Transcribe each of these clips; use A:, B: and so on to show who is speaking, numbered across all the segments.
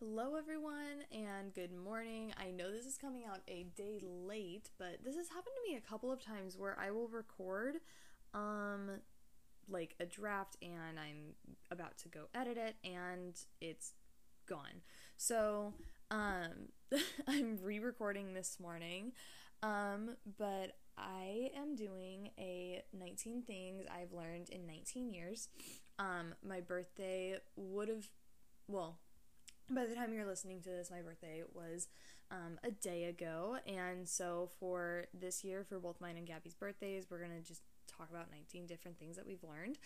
A: Hello, everyone, and good morning. I know this is coming out a day late, but this has happened to me a couple of times where I will record, um, like a draft and I'm about to go edit it and it's gone. So, um, I'm re recording this morning, um, but I am doing a 19 things I've learned in 19 years. Um, my birthday would have, well, by the time you're listening to this, my birthday was um, a day ago. And so for this year, for both mine and Gabby's birthdays, we're going to just talk about 19 different things that we've learned.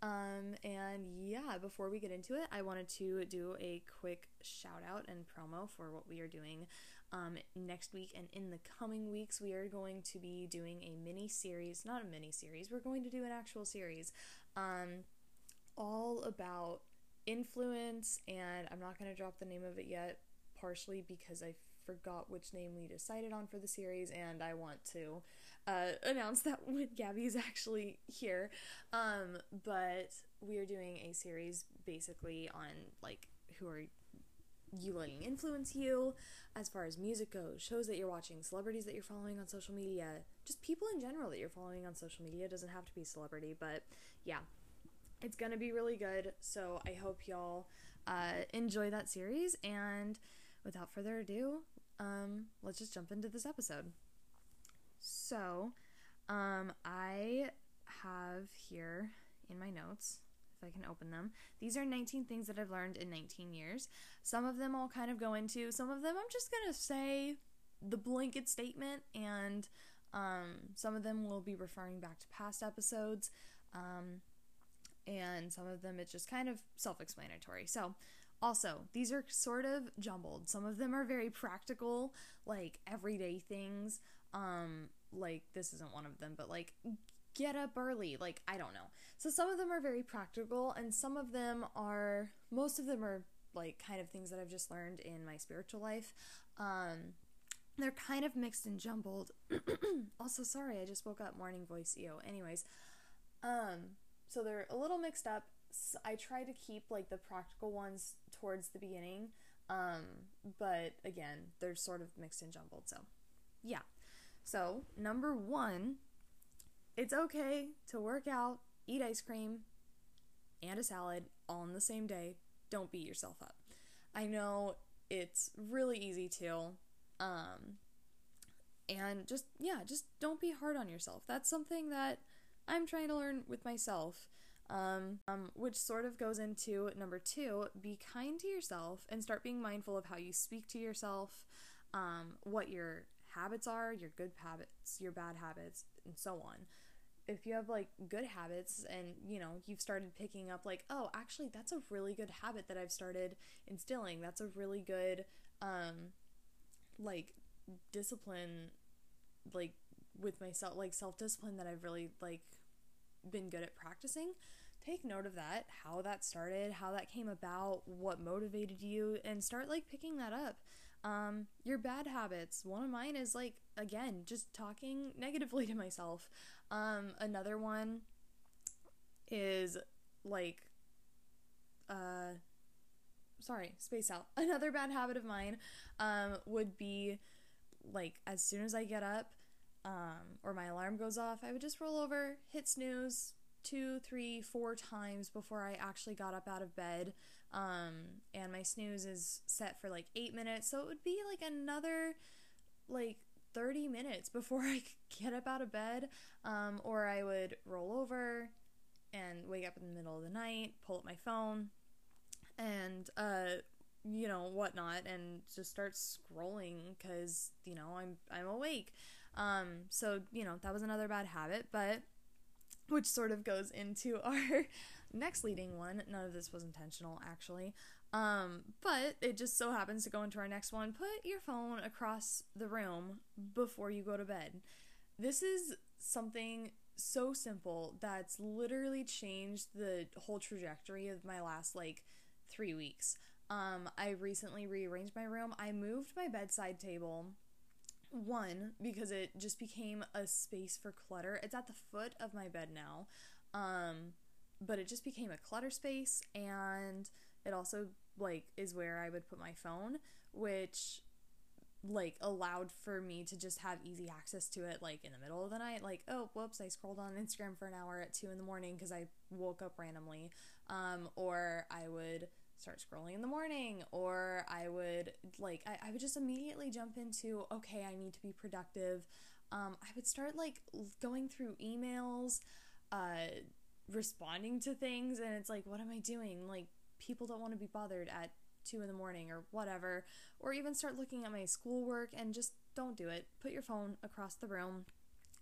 A: Um, and yeah, before we get into it, I wanted to do a quick shout out and promo for what we are doing um, next week and in the coming weeks. We are going to be doing a mini series, not a mini series, we're going to do an actual series um, all about influence, and I'm not going to drop the name of it yet, partially because I forgot which name we decided on for the series, and I want to uh, announce that when Gabby is actually here. Um, but we are doing a series basically on like who are you letting influence you as far as music goes, shows that you're watching, celebrities that you're following on social media, just people in general that you're following on social media. It doesn't have to be celebrity, but yeah, it's gonna be really good. So I hope y'all uh, enjoy that series. And without further ado, um, let's just jump into this episode. So, um, I have here in my notes, if I can open them, these are 19 things that I've learned in 19 years. Some of them I'll kind of go into, some of them I'm just gonna say the blanket statement, and um, some of them will be referring back to past episodes. Um, and some of them it's just kind of self explanatory. So, also, these are sort of jumbled. Some of them are very practical, like everyday things. Um, like this isn't one of them, but like get up early, like I don't know. So some of them are very practical and some of them are most of them are like kind of things that I've just learned in my spiritual life. Um they're kind of mixed and jumbled. also, sorry, I just woke up morning voice EO. Anyways, um so they're a little mixed up. I try to keep like the practical ones towards the beginning, um, but again, they're sort of mixed and jumbled. So, yeah. So, number one, it's okay to work out, eat ice cream, and a salad all in the same day. Don't beat yourself up. I know it's really easy to. Um, and just, yeah, just don't be hard on yourself. That's something that I'm trying to learn with myself. Um, um, which sort of goes into number two be kind to yourself and start being mindful of how you speak to yourself, um, what your habits are, your good habits, your bad habits, and so on. If you have like good habits and you know you've started picking up like oh actually that's a really good habit that I've started instilling that's a really good um like discipline like with myself like self-discipline that I've really like been good at practicing, take note of that, how that started, how that came about, what motivated you, and start like picking that up. Um, your bad habits. One of mine is like, again, just talking negatively to myself. Um, another one is like, uh, sorry, space out. Another bad habit of mine um, would be like, as soon as I get up, um, or my alarm goes off, I would just roll over, hit snooze two, three, four times before I actually got up out of bed. Um, and my snooze is set for like eight minutes, so it would be like another like 30 minutes before I could get up out of bed. Um, or I would roll over and wake up in the middle of the night, pull up my phone, and uh, you know whatnot, and just start scrolling because you know I'm I'm awake. Um, so, you know, that was another bad habit, but which sort of goes into our next leading one. None of this was intentional, actually. Um, but it just so happens to go into our next one. Put your phone across the room before you go to bed. This is something so simple that's literally changed the whole trajectory of my last like three weeks. Um, I recently rearranged my room. I moved my bedside table one, because it just became a space for clutter. It's at the foot of my bed now. Um, but it just became a clutter space and it also like is where I would put my phone, which like allowed for me to just have easy access to it like in the middle of the night like oh whoops i scrolled on instagram for an hour at 2 in the morning because i woke up randomly um, or i would start scrolling in the morning or i would like I, I would just immediately jump into okay i need to be productive. Um, i would start like going through emails uh, responding to things and it's like what am i doing? Like people don't want to be bothered at two in the morning or whatever. Or even start looking at my schoolwork and just don't do it. Put your phone across the room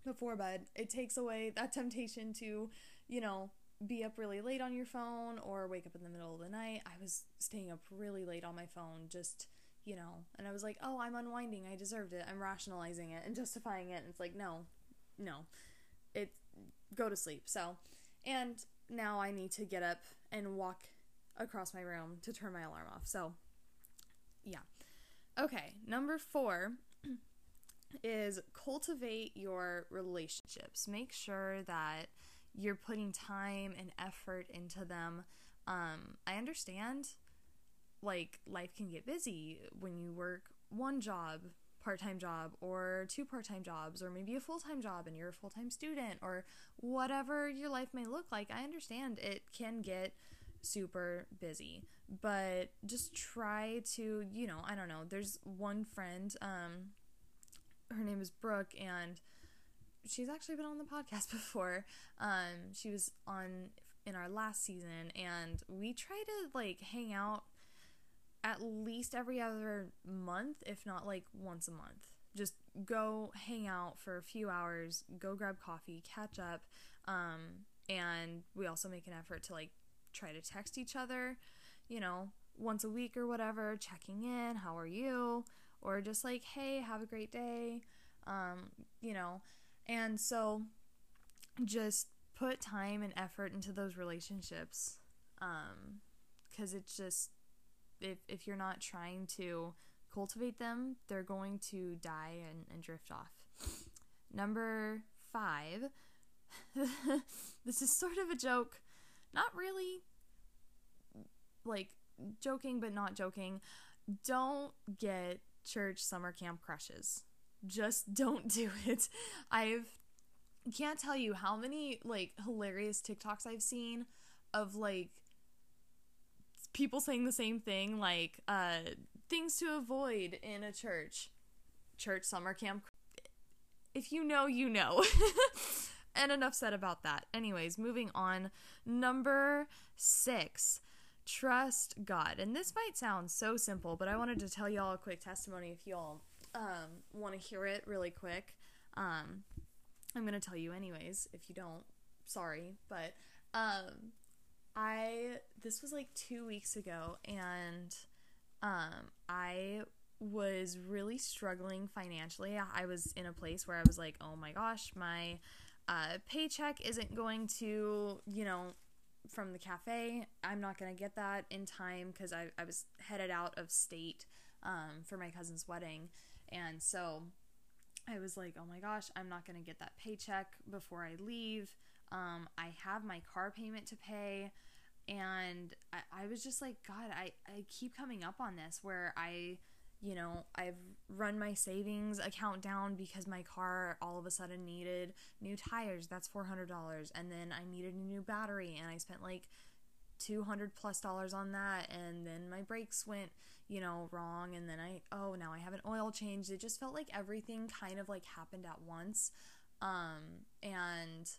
A: before bed. It takes away that temptation to you know be up really late on your phone or wake up in the middle of the night. I was staying up really late on my phone just, you know, and I was like, "Oh, I'm unwinding. I deserved it." I'm rationalizing it and justifying it. And it's like, "No. No. It go to sleep." So, and now I need to get up and walk across my room to turn my alarm off. So, yeah. Okay, number 4 is cultivate your relationships. Make sure that you're putting time and effort into them. Um, I understand, like, life can get busy when you work one job, part time job, or two part time jobs, or maybe a full time job and you're a full time student, or whatever your life may look like. I understand it can get super busy, but just try to, you know, I don't know. There's one friend, um, her name is Brooke, and she's actually been on the podcast before. Um, she was on in our last season, and we try to like hang out at least every other month, if not like once a month. Just go hang out for a few hours, go grab coffee, catch up, um, and we also make an effort to like try to text each other, you know, once a week or whatever, checking in, how are you? Or just like, hey, have a great day. Um, you know, and so just put time and effort into those relationships. Um, cuz it's just if if you're not trying to cultivate them, they're going to die and, and drift off. Number five, this is sort of a joke. Not really like joking, but not joking. Don't get church summer camp crushes just don't do it. I've can't tell you how many like hilarious TikToks I've seen of like people saying the same thing like uh things to avoid in a church. Church summer camp. If you know, you know. and enough said about that. Anyways, moving on. Number 6 trust God. And this might sound so simple, but I wanted to tell y'all a quick testimony if y'all um, want to hear it really quick, um, I'm gonna tell you anyways. If you don't, sorry, but um, I this was like two weeks ago, and um, I was really struggling financially. I was in a place where I was like, oh my gosh, my uh, paycheck isn't going to, you know, from the cafe. I'm not going to get that in time because I, I was headed out of state um, for my cousin's wedding. And so I was like, oh my gosh, I'm not going to get that paycheck before I leave. Um, I have my car payment to pay. And I, I was just like, God, I, I keep coming up on this where I, you know, I've run my savings account down because my car all of a sudden needed new tires. That's $400. And then I needed a new battery and I spent like 200 plus dollars on that. And then my brakes went you know, wrong and then I oh, now I have an oil change. It just felt like everything kind of like happened at once. Um and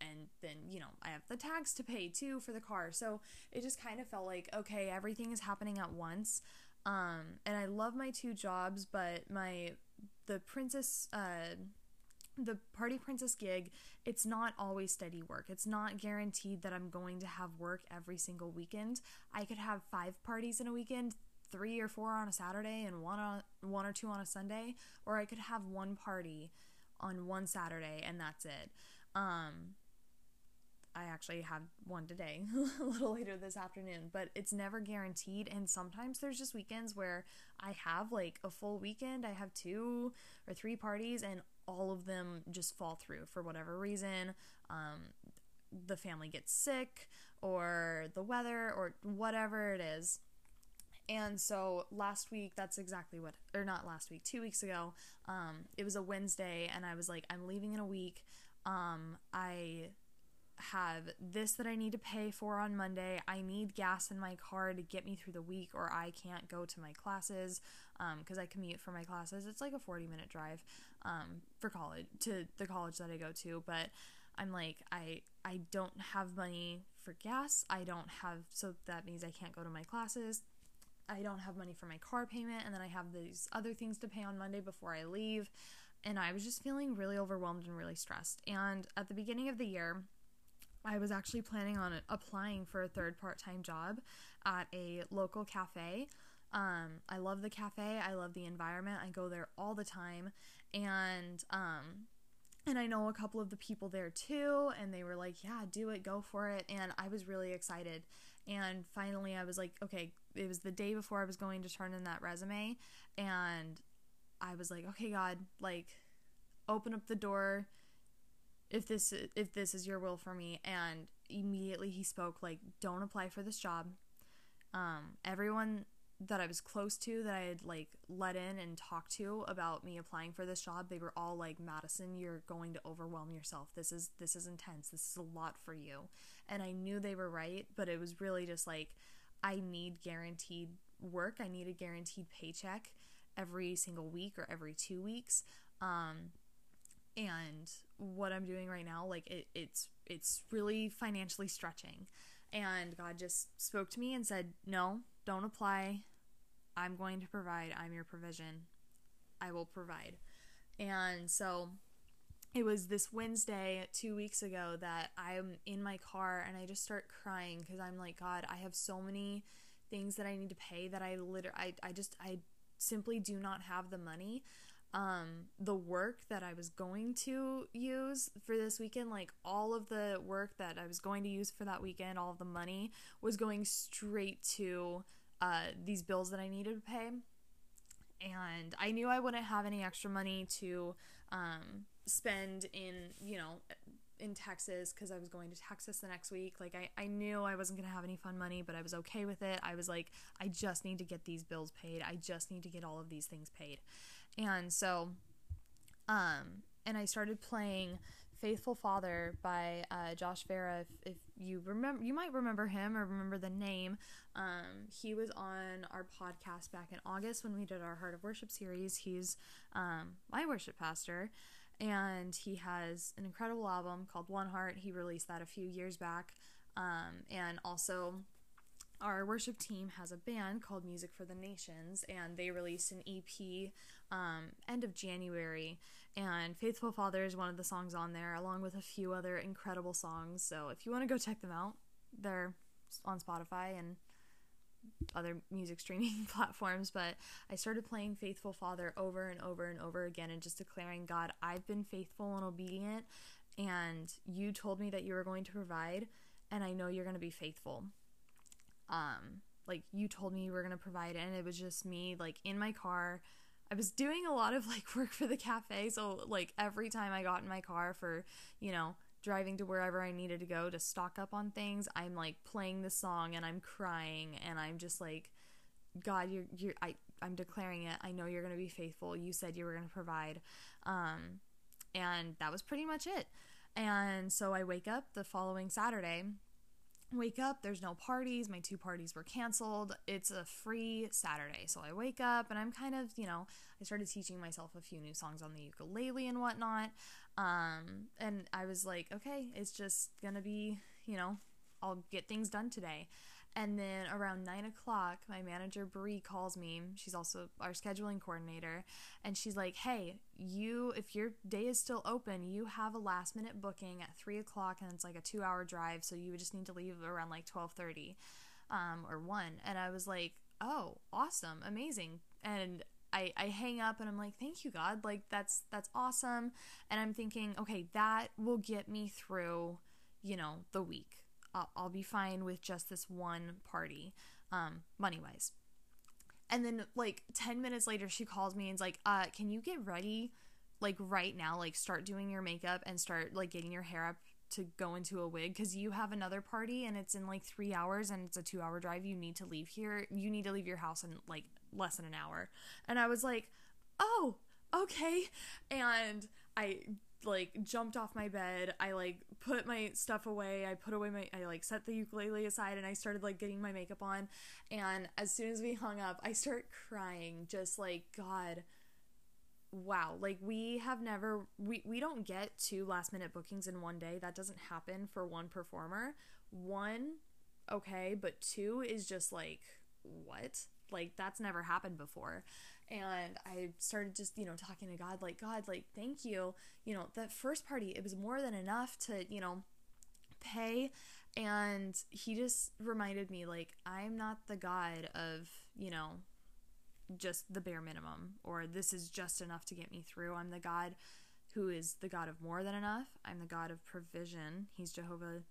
A: and then, you know, I have the tags to pay too for the car. So it just kind of felt like okay, everything is happening at once. Um and I love my two jobs, but my the princess uh the party princess gig it's not always steady work it's not guaranteed that i'm going to have work every single weekend i could have five parties in a weekend three or four on a Saturday and one on one or two on a Sunday, or I could have one party on one Saturday and that's it. Um, I actually have one today, a little later this afternoon, but it's never guaranteed. And sometimes there's just weekends where I have like a full weekend. I have two or three parties, and all of them just fall through for whatever reason. Um, the family gets sick, or the weather, or whatever it is and so last week, that's exactly what, or not last week, two weeks ago, um, it was a Wednesday, and I was like, I'm leaving in a week. Um, I have this that I need to pay for on Monday. I need gas in my car to get me through the week, or I can't go to my classes because um, I commute for my classes. It's like a 40 minute drive um, for college to the college that I go to, but I'm like I I don't have money for gas. I don't have so that means I can't go to my classes. I don't have money for my car payment and then I have these other things to pay on Monday before I leave. And I was just feeling really overwhelmed and really stressed. And at the beginning of the year, I was actually planning on applying for a third part time job at a local cafe. Um, I love the cafe. I love the environment. I go there all the time, and um, and I know a couple of the people there too. And they were like, "Yeah, do it, go for it." And I was really excited. And finally, I was like, "Okay." It was the day before I was going to turn in that resume, and I was like, "Okay, God, like, open up the door." if this if this is your will for me and immediately he spoke like don't apply for this job um, everyone that i was close to that i had like let in and talked to about me applying for this job they were all like madison you're going to overwhelm yourself. This is this is intense. This is a lot for you. And i knew they were right but it was really just like i need guaranteed work. I need a guaranteed paycheck every single week or every two weeks. Um, and what I'm doing right now, like it, it's it's really financially stretching. And God just spoke to me and said, "No, don't apply. I'm going to provide. I'm your provision. I will provide." And so it was this Wednesday 2 weeks ago that I'm in my car and I just start crying cuz I'm like, "God, I have so many things that I need to pay that I literally I I just I simply do not have the money." Um, the work that I was going to use for this weekend, like all of the work that I was going to use for that weekend, all of the money was going straight to uh, these bills that I needed to pay. And I knew I wouldn't have any extra money to um, spend in, you know, in Texas because I was going to Texas the next week. Like, I, I knew I wasn't going to have any fun money, but I was okay with it. I was like, I just need to get these bills paid. I just need to get all of these things paid. And so, um, and I started playing Faithful Father by uh, Josh Vera. If, if, you remember, you might remember him or remember the name. Um, he was on our podcast back in August when we did our Heart of Worship series. He's um, my worship pastor, and he has an incredible album called One Heart. He released that a few years back. Um, and also our worship team has a band called Music for the Nations, and they released an EP um, end of January. And Faithful Father is one of the songs on there, along with a few other incredible songs. So if you want to go check them out, they're on Spotify and other music streaming platforms. But I started playing Faithful Father over and over and over again and just declaring, God, I've been faithful and obedient, and you told me that you were going to provide, and I know you're going to be faithful um like you told me you were going to provide and it was just me like in my car I was doing a lot of like work for the cafe so like every time I got in my car for you know driving to wherever I needed to go to stock up on things I'm like playing the song and I'm crying and I'm just like God you're you're I I'm declaring it. I know you're going to be faithful. You said you were going to provide. Um and that was pretty much it. And so I wake up the following Saturday wake up there's no parties my two parties were canceled. It's a free saturday. So i wake up and i'm kind of you know i started teaching myself a few new songs on the ukulele and whatnot. Um, and i was like okay it's just gonna be you know i'll get things done today and then around nine o'clock, my manager Bree calls me. She's also our scheduling coordinator, and she's like, "Hey, you, if your day is still open, you have a last minute booking at three o'clock, and it's like a two hour drive, so you would just need to leave around like twelve thirty, um, or one." And I was like, "Oh, awesome, amazing!" And I, I hang up and I'm like, thank you, God. Like, that's, that's awesome. And I'm thinking, okay, that will get me through, you know, the week. I'll, I'll be fine with just this one party, um, money wise. And then like 10 minutes later, she calls me and's like, uh, can you get ready like right now? Like start doing your makeup and start like getting your hair up to go into a wig because you have another party and it's in like three hours and it's a two hour drive. You need to leave here. You need to leave your house in like less than an hour. And I was like, oh, okay. And I like jumped off my bed. I like put my stuff away. I put away my I like set the ukulele aside and I started like getting my makeup on. And as soon as we hung up, I start crying just like god wow like we have never we we don't get two last minute bookings in one day that doesn't happen for one performer one okay but two is just like what like that's never happened before and i started just you know talking to god like god like thank you. You know that first party it was more than enough to you know pay and he just reminded me like i'm not the god of you know just the bare minimum or this is just enough to get me through. I'm the god who is the god of more than enough. I'm the god of provision. He's jehovah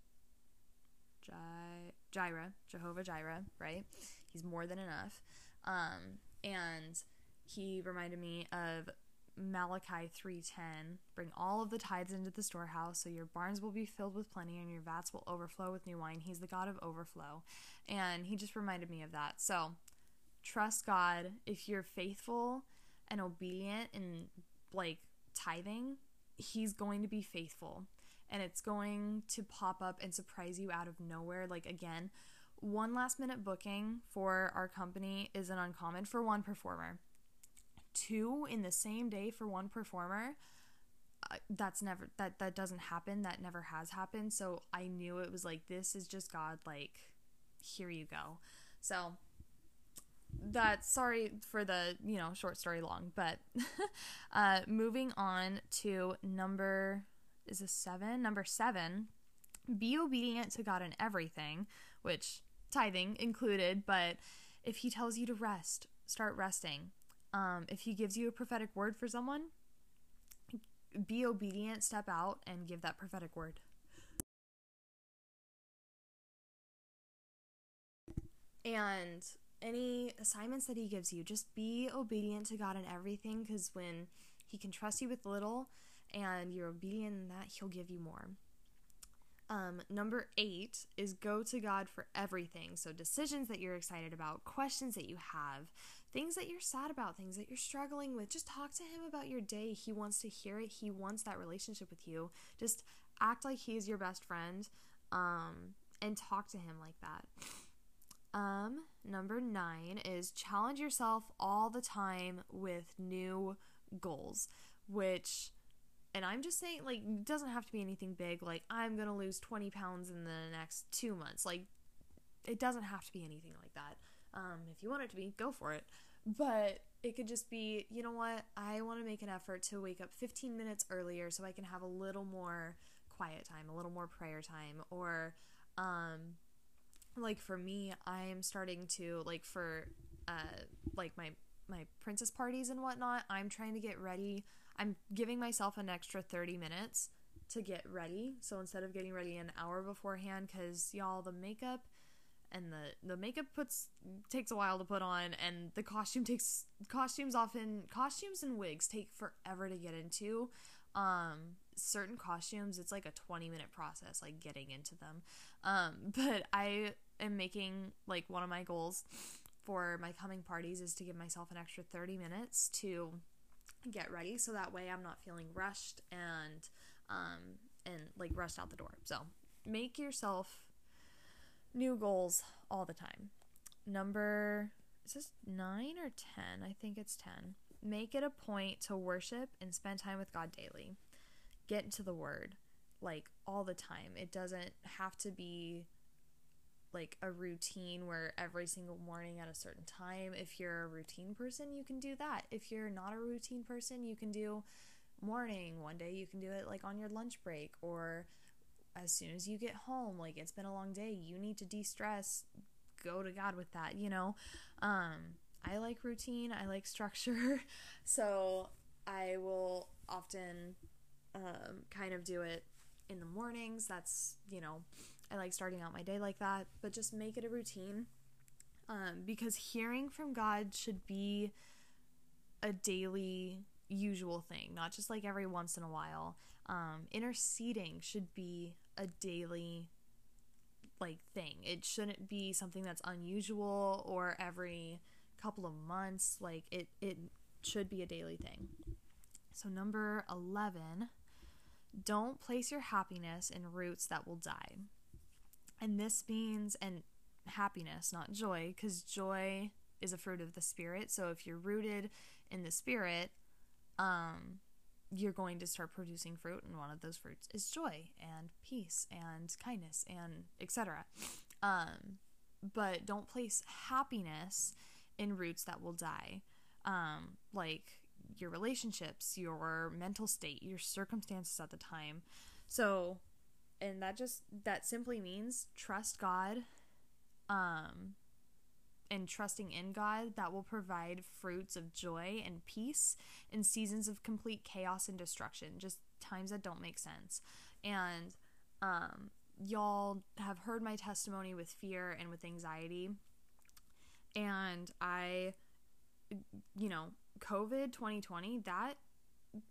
A: jireh jehovah jireh right? He's more than enough. Um, and he reminded me of Malachi 3:10 bring all of the tithes into the storehouse so your barns will be filled with plenty and your vats will overflow with new wine. He's the god of overflow. And he just reminded me of that. So trust God. If you're faithful and obedient and like tithing he's going to be faithful. And it's going to pop up and surprise you out of nowhere. Like again one last minute booking for our company isn't uncommon for one performer two in the same day for one performer uh, that's never that that doesn't happen. That never has happened. So i knew it was like this is just god like here you go. So that sorry for the you know short story long but uh moving on to number is a seven? Number seven be obedient to god in everything which tithing included but if he tells you to rest start resting um, if he gives you a prophetic word for someone, be obedient, step out, and give that prophetic word. And any assignments that he gives you, just be obedient to God in everything because when he can trust you with little and you're obedient in that, he'll give you more. Um, number eight is go to God for everything. So, decisions that you're excited about, questions that you have, things that you're sad about, things that you're struggling with. Just talk to him about your day. He wants to hear it. He wants that relationship with you. Just act like he's your best friend um, and talk to him like that. Um, number nine is challenge yourself all the time with new goals, which, and I'm just saying, like, it doesn't have to be anything big, like, I'm gonna lose 20 pounds in the next two months. Like, it doesn't have to be anything like that. Um, if you want it to be, go for it. But it could just be, you know what? I want to make an effort to wake up 15 minutes earlier so I can have a little more quiet time, a little more prayer time, or um, like for me, I am starting to like for uh, like my my princess parties and whatnot. I'm trying to get ready. I'm giving myself an extra 30 minutes to get ready. So instead of getting ready an hour beforehand, because y'all, the makeup and the the makeup puts takes a while to put on and the costume takes costumes often costumes and wigs take forever to get into. Um certain costumes it's like a 20 minute process like getting into them. Um but i am making like one of my goals for my coming parties is to give myself an extra 30 minutes to get ready so that way i'm not feeling rushed and um and like rushed out the door. So make yourself new goals all the time. Number is this 9 or 10? I think it's 10. Make it a point to worship and spend time with God daily. Get into the word like all the time. It doesn't have to be like a routine where every single morning at a certain time. If you're a routine person, you can do that. If you're not a routine person, you can do morning. One day you can do it like on your lunch break or as soon as you get home, like it's been a long day, you need to de stress, go to God with that, you know? Um, I like routine, I like structure, so I will often um, kind of do it in the mornings. That's, you know, I like starting out my day like that, but just make it a routine um, because hearing from God should be a daily usual thing, not just like every once in a while. Um, interceding should be a daily like thing. It shouldn't be something that's unusual or every couple of months. Like it it should be a daily thing. So number 11, don't place your happiness in roots that will die. And this means and happiness, not joy, cuz joy is a fruit of the spirit. So if you're rooted in the spirit, um you're going to start producing fruit and one of those fruits is joy and peace and kindness and etc um, but don't place happiness in roots that will die. Um, like your relationships your mental state your circumstances at the time. So and that just that simply means trust god um and trusting in God that will provide fruits of joy and peace in seasons of complete chaos and destruction, just times that don't make sense. And um, y'all have heard my testimony with fear and with anxiety. And I, you know, COVID 2020, that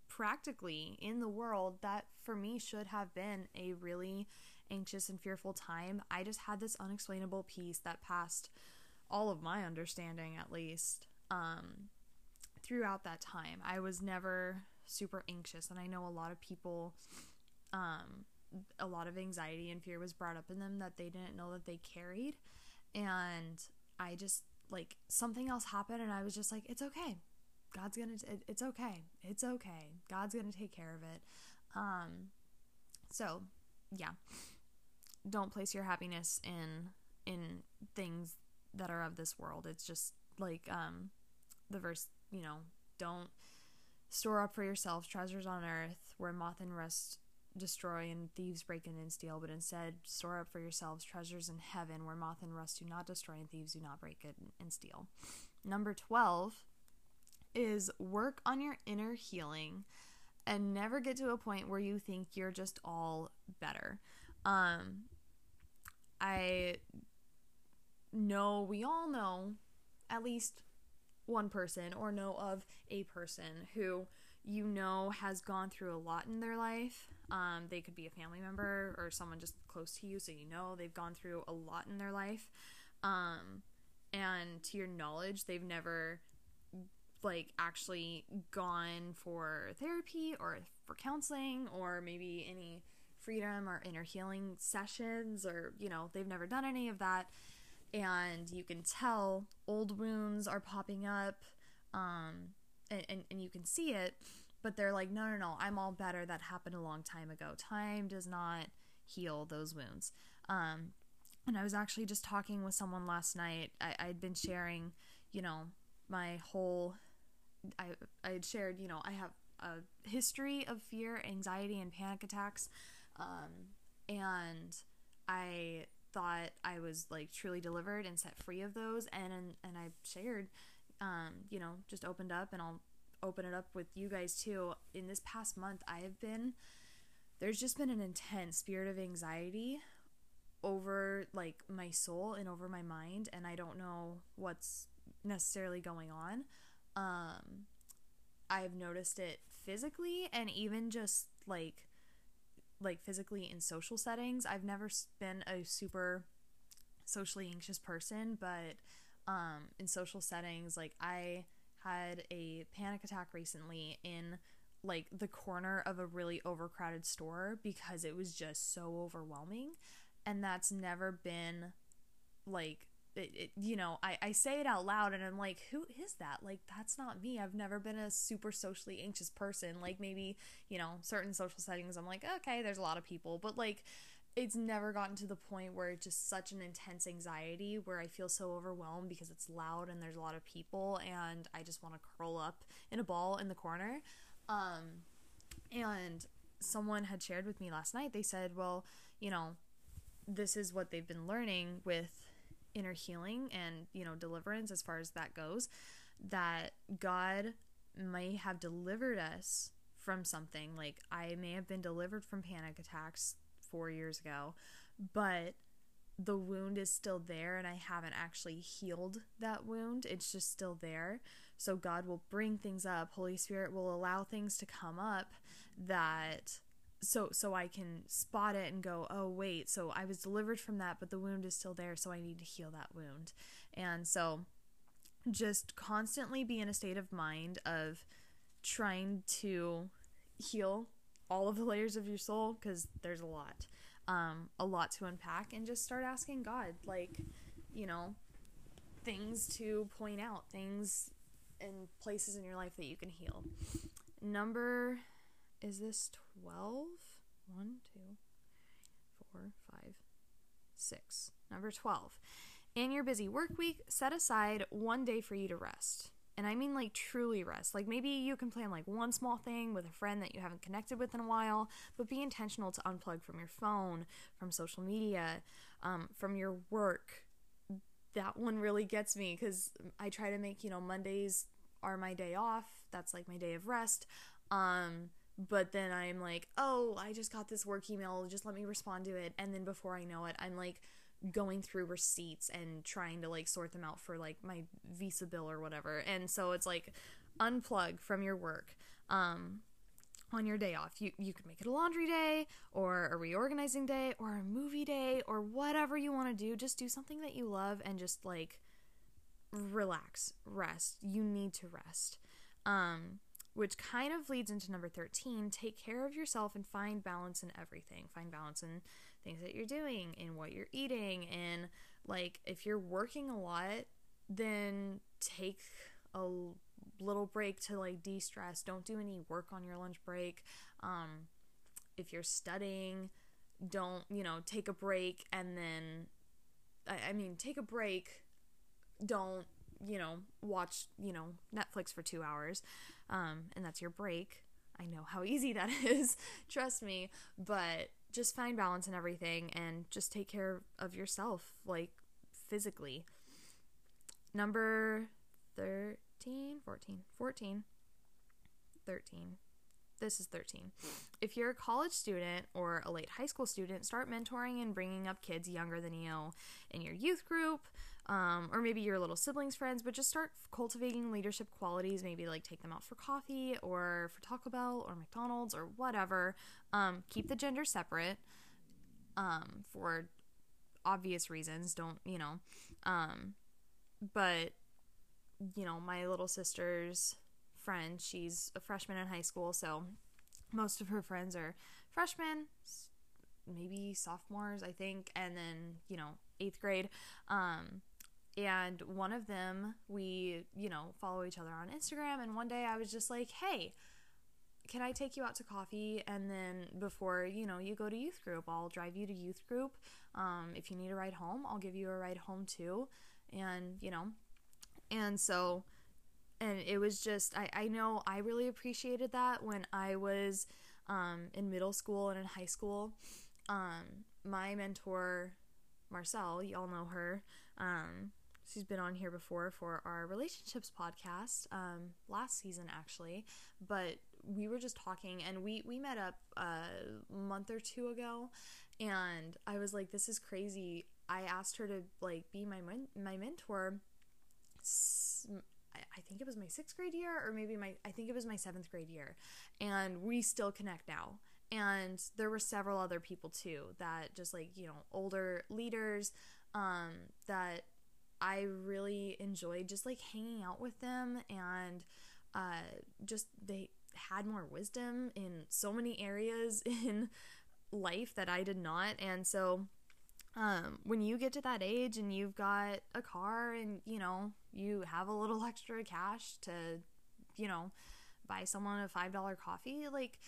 A: practically in the world, that for me should have been a really anxious and fearful time. I just had this unexplainable peace that passed all of my understanding at least um, throughout that time. I was never super anxious, and I know a lot of people, um, a lot of anxiety and fear was brought up in them that they didn't know that they carried. And I just, like, something else happened, and I was just like, it's okay. God's gonna, t- it's okay. It's okay. God's gonna take care of it. Um, so, yeah. Don't place your happiness in in things that are of this world. It's just like um, the verse, you know, don't store up for yourselves treasures on earth where moth and rust destroy and thieves break in and steal, but instead store up for yourselves treasures in heaven where moth and rust do not destroy and thieves do not break it and steal. Number 12 is work on your inner healing and never get to a point where you think you're just all better. Um, I know, we all know at least one person or know of a person who you know has gone through a lot in their life. Um, they could be a family member or someone just close to you, so you know they've gone through a lot in their life. Um, and to your knowledge, they've never like actually gone for therapy or for counseling or maybe any freedom or inner healing sessions or you know they've never done any of that and you can tell old wounds are popping up um, and, and, and you can see it but they're like no no no i'm all better. That happened a long time ago. Time does not heal those wounds. Um, and i was actually just talking with someone last night. I, i'd been sharing you know my whole i i had shared you know i have a history of fear anxiety and panic attacks um, and i thought I was like truly delivered and set free of those and and, and I shared um, you know, just opened up and I'll open it up with you guys too. In this past month, I have been there's just been an intense spirit of anxiety over like my soul and over my mind and I don't know what's necessarily going on. Um I've noticed it physically and even just like like physically in social settings. I've never been a super socially anxious person, but um, in social settings, like I had a panic attack recently in like the corner of a really overcrowded store because it was just so overwhelming. And that's never been like it, it, you know, I, I say it out loud and I'm like, who is that? Like, that's not me. I've never been a super socially anxious person. Like, maybe, you know, certain social settings, I'm like, okay, there's a lot of people, but like, it's never gotten to the point where it's just such an intense anxiety where I feel so overwhelmed because it's loud and there's a lot of people and I just want to curl up in a ball in the corner. Um, and someone had shared with me last night, they said, well, you know, this is what they've been learning with inner healing and you know deliverance as far as that goes that god may have delivered us from something. Like i may have been delivered from panic attacks 4 years ago but the wound is still there and i haven't actually healed that wound. It's just still there. So god will bring things up. Holy spirit will allow things to come up that so so I can spot it and go, "Oh, wait, so I was delivered from that, but the wound is still there, so I need to heal that wound." And so just constantly be in a state of mind of trying to heal all of the layers of your soul because there's a lot um, a lot to unpack and just start asking god like you know things to point out things and places in your life that you can heal number is this 12 1 2 4 5 6 number 12 in your busy work week, set aside one day for you to rest. And I mean like truly rest. Like maybe you can plan like one small thing with a friend that you haven't connected with in a while, but be intentional to unplug from your phone, from social media, um, from your work. That one really gets me because I try to make, you know, Mondays are my day off. That's like my day of rest. Um, but then I'm like, oh, I just got this work email. Just let me respond to it. And then before I know it, I'm like, going through receipts and trying to like sort them out for like my visa bill or whatever and so it's like unplug from your work um on your day off you you could make it a laundry day or a reorganizing day or a movie day or whatever you want to do just do something that you love and just like relax rest you need to rest um which kind of leads into number 13 take care of yourself and find balance in everything. Find balance in things that you're doing in what you're eating and like if you're working a lot then take a little break to like de-stress. Don't do any work on your lunch break. Um if you're studying don't you know take a break and then I, I mean take a break. Don't you know watch you know netflix for two hours um and that's your break i know how easy that is trust me but just find balance in everything and just take care of yourself, like physically. Number 13, 14, 14, 13. This is 13. If you're a college student or a late high school student, start mentoring and bringing up kids younger than you in your youth group um, or maybe your little siblings' friends, but just start cultivating leadership qualities. Maybe like take them out for coffee or for Taco Bell or McDonald's or whatever. Um, keep the gender separate um, for obvious reasons. Don't, you know. Um, but, you know, my little sister's friend, she's a freshman in high school, so most of her friends are freshmen, maybe sophomores, I think, and then, you know, eighth grade. Um, and one of them we you know follow each other on instagram and one day i was just like hey can i take you out to coffee? And then before you know you go to youth group i'll drive you to youth group. Um, if you need a ride home i'll give you a ride home too. And you know and so and it was just i, I know i really appreciated that when i was um, in middle school and in high school. Um, my mentor marcel y'all know her um, She's been on here before for our relationships podcast um, last season, actually. But we were just talking, and we we met up a month or two ago, and I was like, "This is crazy." I asked her to like be my my mentor. I think it was my sixth grade year, or maybe my I think it was my seventh grade year, and we still connect now. And there were several other people too that just like you know older leaders um, that I really enjoyed just like hanging out with them and uh, just they had more wisdom in so many areas in life that I did not. And so um, when you get to that age and you've got a car and you know you have a little extra cash to you know buy someone a five dollar coffee like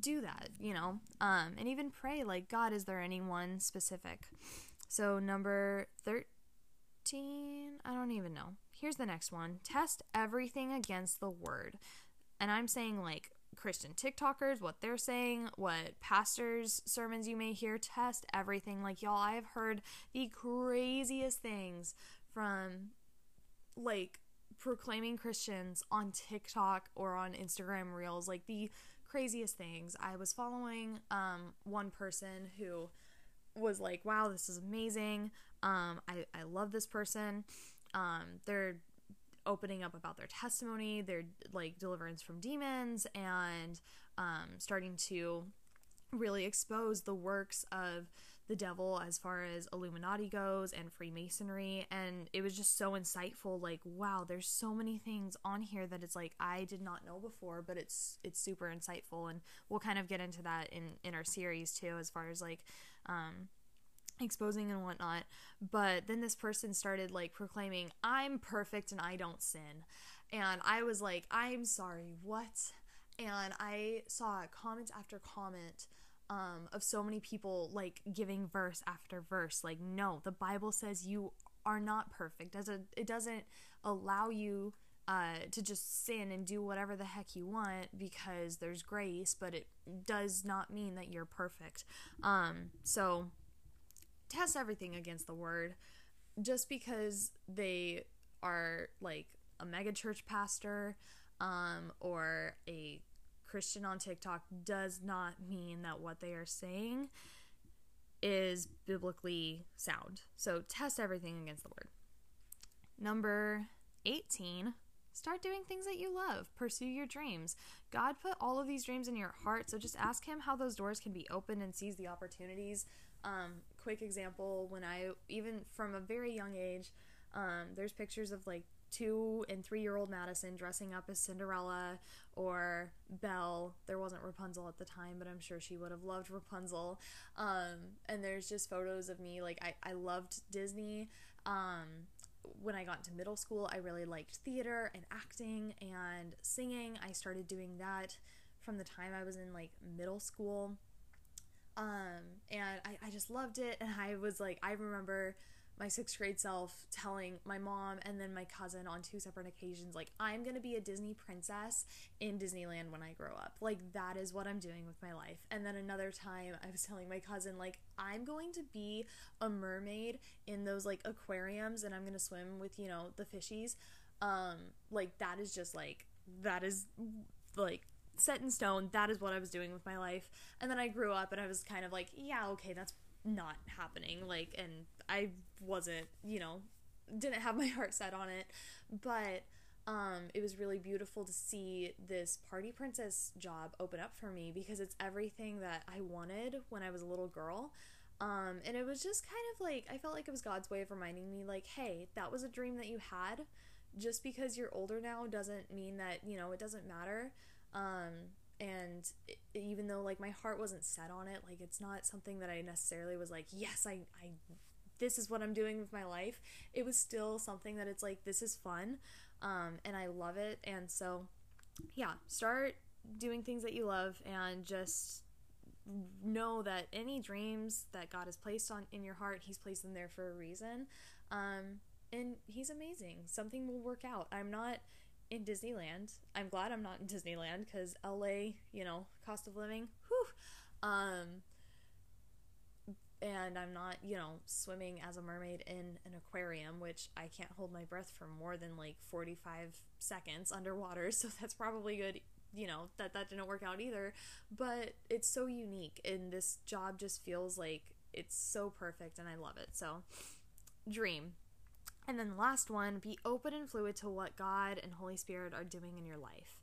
A: do that you know um, and even pray like god is there anyone specific so number 13 15? I don't even know. Here's the next one test everything against the word. And I'm saying like Christian TikTokers, what they're saying, what pastors' sermons you may hear, test everything. Like, y'all, I have heard the craziest things from like proclaiming Christians on TikTok or on Instagram Reels, like the craziest things. I was following um, one person who was like, wow, this is amazing. Um, I, I love this person. Um, they're opening up about their testimony, their like deliverance from demons, and um, starting to really expose the works of the devil as far as Illuminati goes and Freemasonry. And it was just so insightful. Like, wow, there's so many things on here that it's like I did not know before, but it's it's super insightful. And we'll kind of get into that in in our series too, as far as like um exposing and whatnot. But then this person started like proclaiming, I'm perfect and I don't sin. And I was like, I'm sorry, what? And I saw comment after comment um, of so many people like giving verse after verse. Like, no, the Bible says you are not perfect. As a, it doesn't allow you uh, to just sin and do whatever the heck you want because there's grace, but it does not mean that you're perfect. Um, so test everything against the word. Just because they are like a megachurch pastor um, or a Christian on TikTok does not mean that what they are saying is biblically sound. So test everything against the word. Number 18, start doing things that you love. Pursue your dreams. God put all of these dreams in your heart, so just ask Him how those doors can be opened and seize the opportunities. Um, quick example when I, even from a very young age, um, there's pictures of like two and three year old Madison dressing up as Cinderella or Belle. There wasn't Rapunzel at the time, but I'm sure she would have loved Rapunzel. Um, and there's just photos of me. Like, I, I loved Disney. Um, when I got into middle school, I really liked theater and acting and singing. I started doing that from the time I was in like middle school. Um, and I, I just loved it. And I was like, I remember my sixth grade self telling my mom and then my cousin on two separate occasions, like, I'm gonna be a Disney princess in Disneyland when I grow up. Like, that is what I'm doing with my life. And then another time, I was telling my cousin, like, I'm going to be a mermaid in those, like, aquariums and I'm gonna swim with, you know, the fishies. Um, like, that is just like, that is like set in stone. That is what I was doing with my life. And then I grew up and I was kind of like, yeah, okay, that's not happening. Like, and I wasn't, you know, didn't have my heart set on it. But um, it was really beautiful to see this party princess job open up for me because it's everything that I wanted when I was a little girl. Um, and it was just kind of like, I felt like it was God's way of reminding me, like, hey, that was a dream that you had. Just because you're older now doesn't mean that, you know, it doesn't matter. Um, and even though like my heart wasn't set on it like it's not something that i necessarily was like yes i i this is what i'm doing with my life. It was still something that it's like this is fun um, and i love it and so yeah start doing things that you love and just know that any dreams that god has placed on in your heart he's placed them there for a reason um, and he's amazing. Something will work out. I'm not in Disneyland. I'm glad I'm not in Disneyland because LA, you know, cost of living, whew. Um, and I'm not, you know, swimming as a mermaid in an aquarium, which I can't hold my breath for more than like 45 seconds underwater. So that's probably good, you know, that that didn't work out either. But it's so unique, and this job just feels like it's so perfect, and I love it. So, dream and then the last one, be open and fluid to what God and Holy Spirit are doing in your life.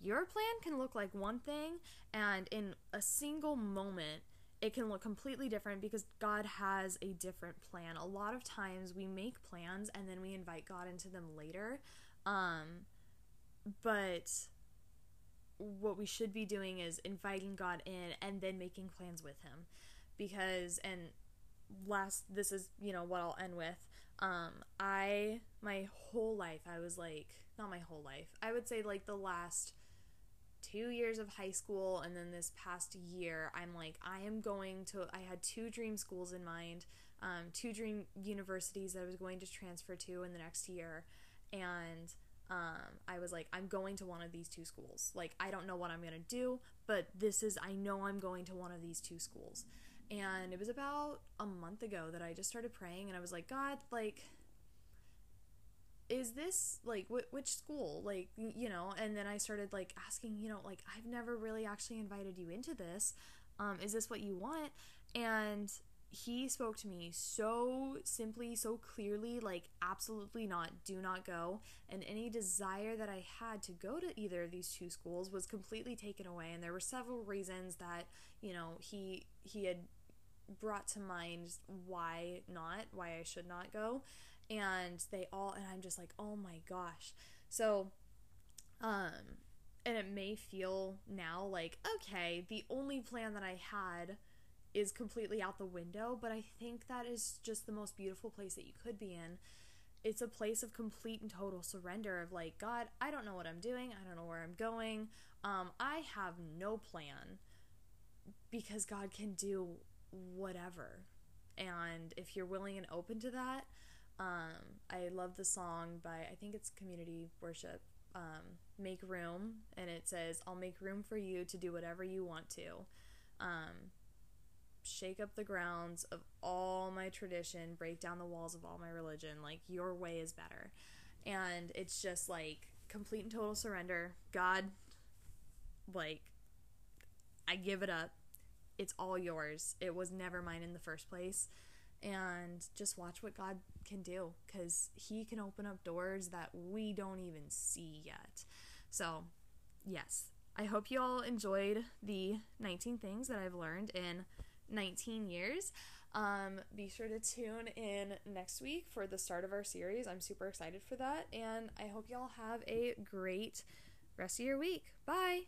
A: Your plan can look like one thing, and in a single moment, it can look completely different because God has a different plan. A lot of times we make plans and then we invite God into them later. Um, but what we should be doing is inviting God in and then making plans with Him. Because, and last, this is, you know, what I'll end with um, I my whole life I was like not my whole life. I would say like the last 2 years of high school and then this past year I'm like I am going to I had two dream schools in mind. Um, two dream universities that I was going to transfer to in the next year and um, I was like, I'm going to one of these two schools. Like, I don't know what I'm going to do, but this is, I know I'm going to one of these two schools. And it was about a month ago that I just started praying and I was like, God, like, is this like wh- which school like you know and then i started like asking you know like i've never really actually invited you into this um is this what you want and he spoke to me so simply, so clearly, like, absolutely not, do not go. And any desire that I had to go to either of these two schools was completely taken away. And there were several reasons that, you know, he he had brought to mind why not, why I should not go. And they all and I'm just like, oh my gosh. So um and it may feel now like, okay, the only plan that I had is completely out the window, but I think that is just the most beautiful place that you could be in. It's a place of complete and total surrender of like, God, I don't know what I'm doing. I don't know where I'm going. Um, I have no plan because God can do whatever. And if you're willing and open to that, um, I love the song by, I think it's Community Worship, um, Make Room. And it says, I'll make room for you to do whatever you want to. Um, shake up the grounds of all my tradition, break down the walls of all my religion. Like, your way is better. And it's just like complete and total surrender. God, like, I give it up. It's all yours. It was never mine in the first place. And just watch what God can do because He can open up doors that we don't even see yet. So, yes, I hope you all enjoyed the 19 things that I've learned in 19 years. Um, be sure to tune in next week for the start of our series. I'm super excited for that, and I hope y'all have a great rest of your week. Bye.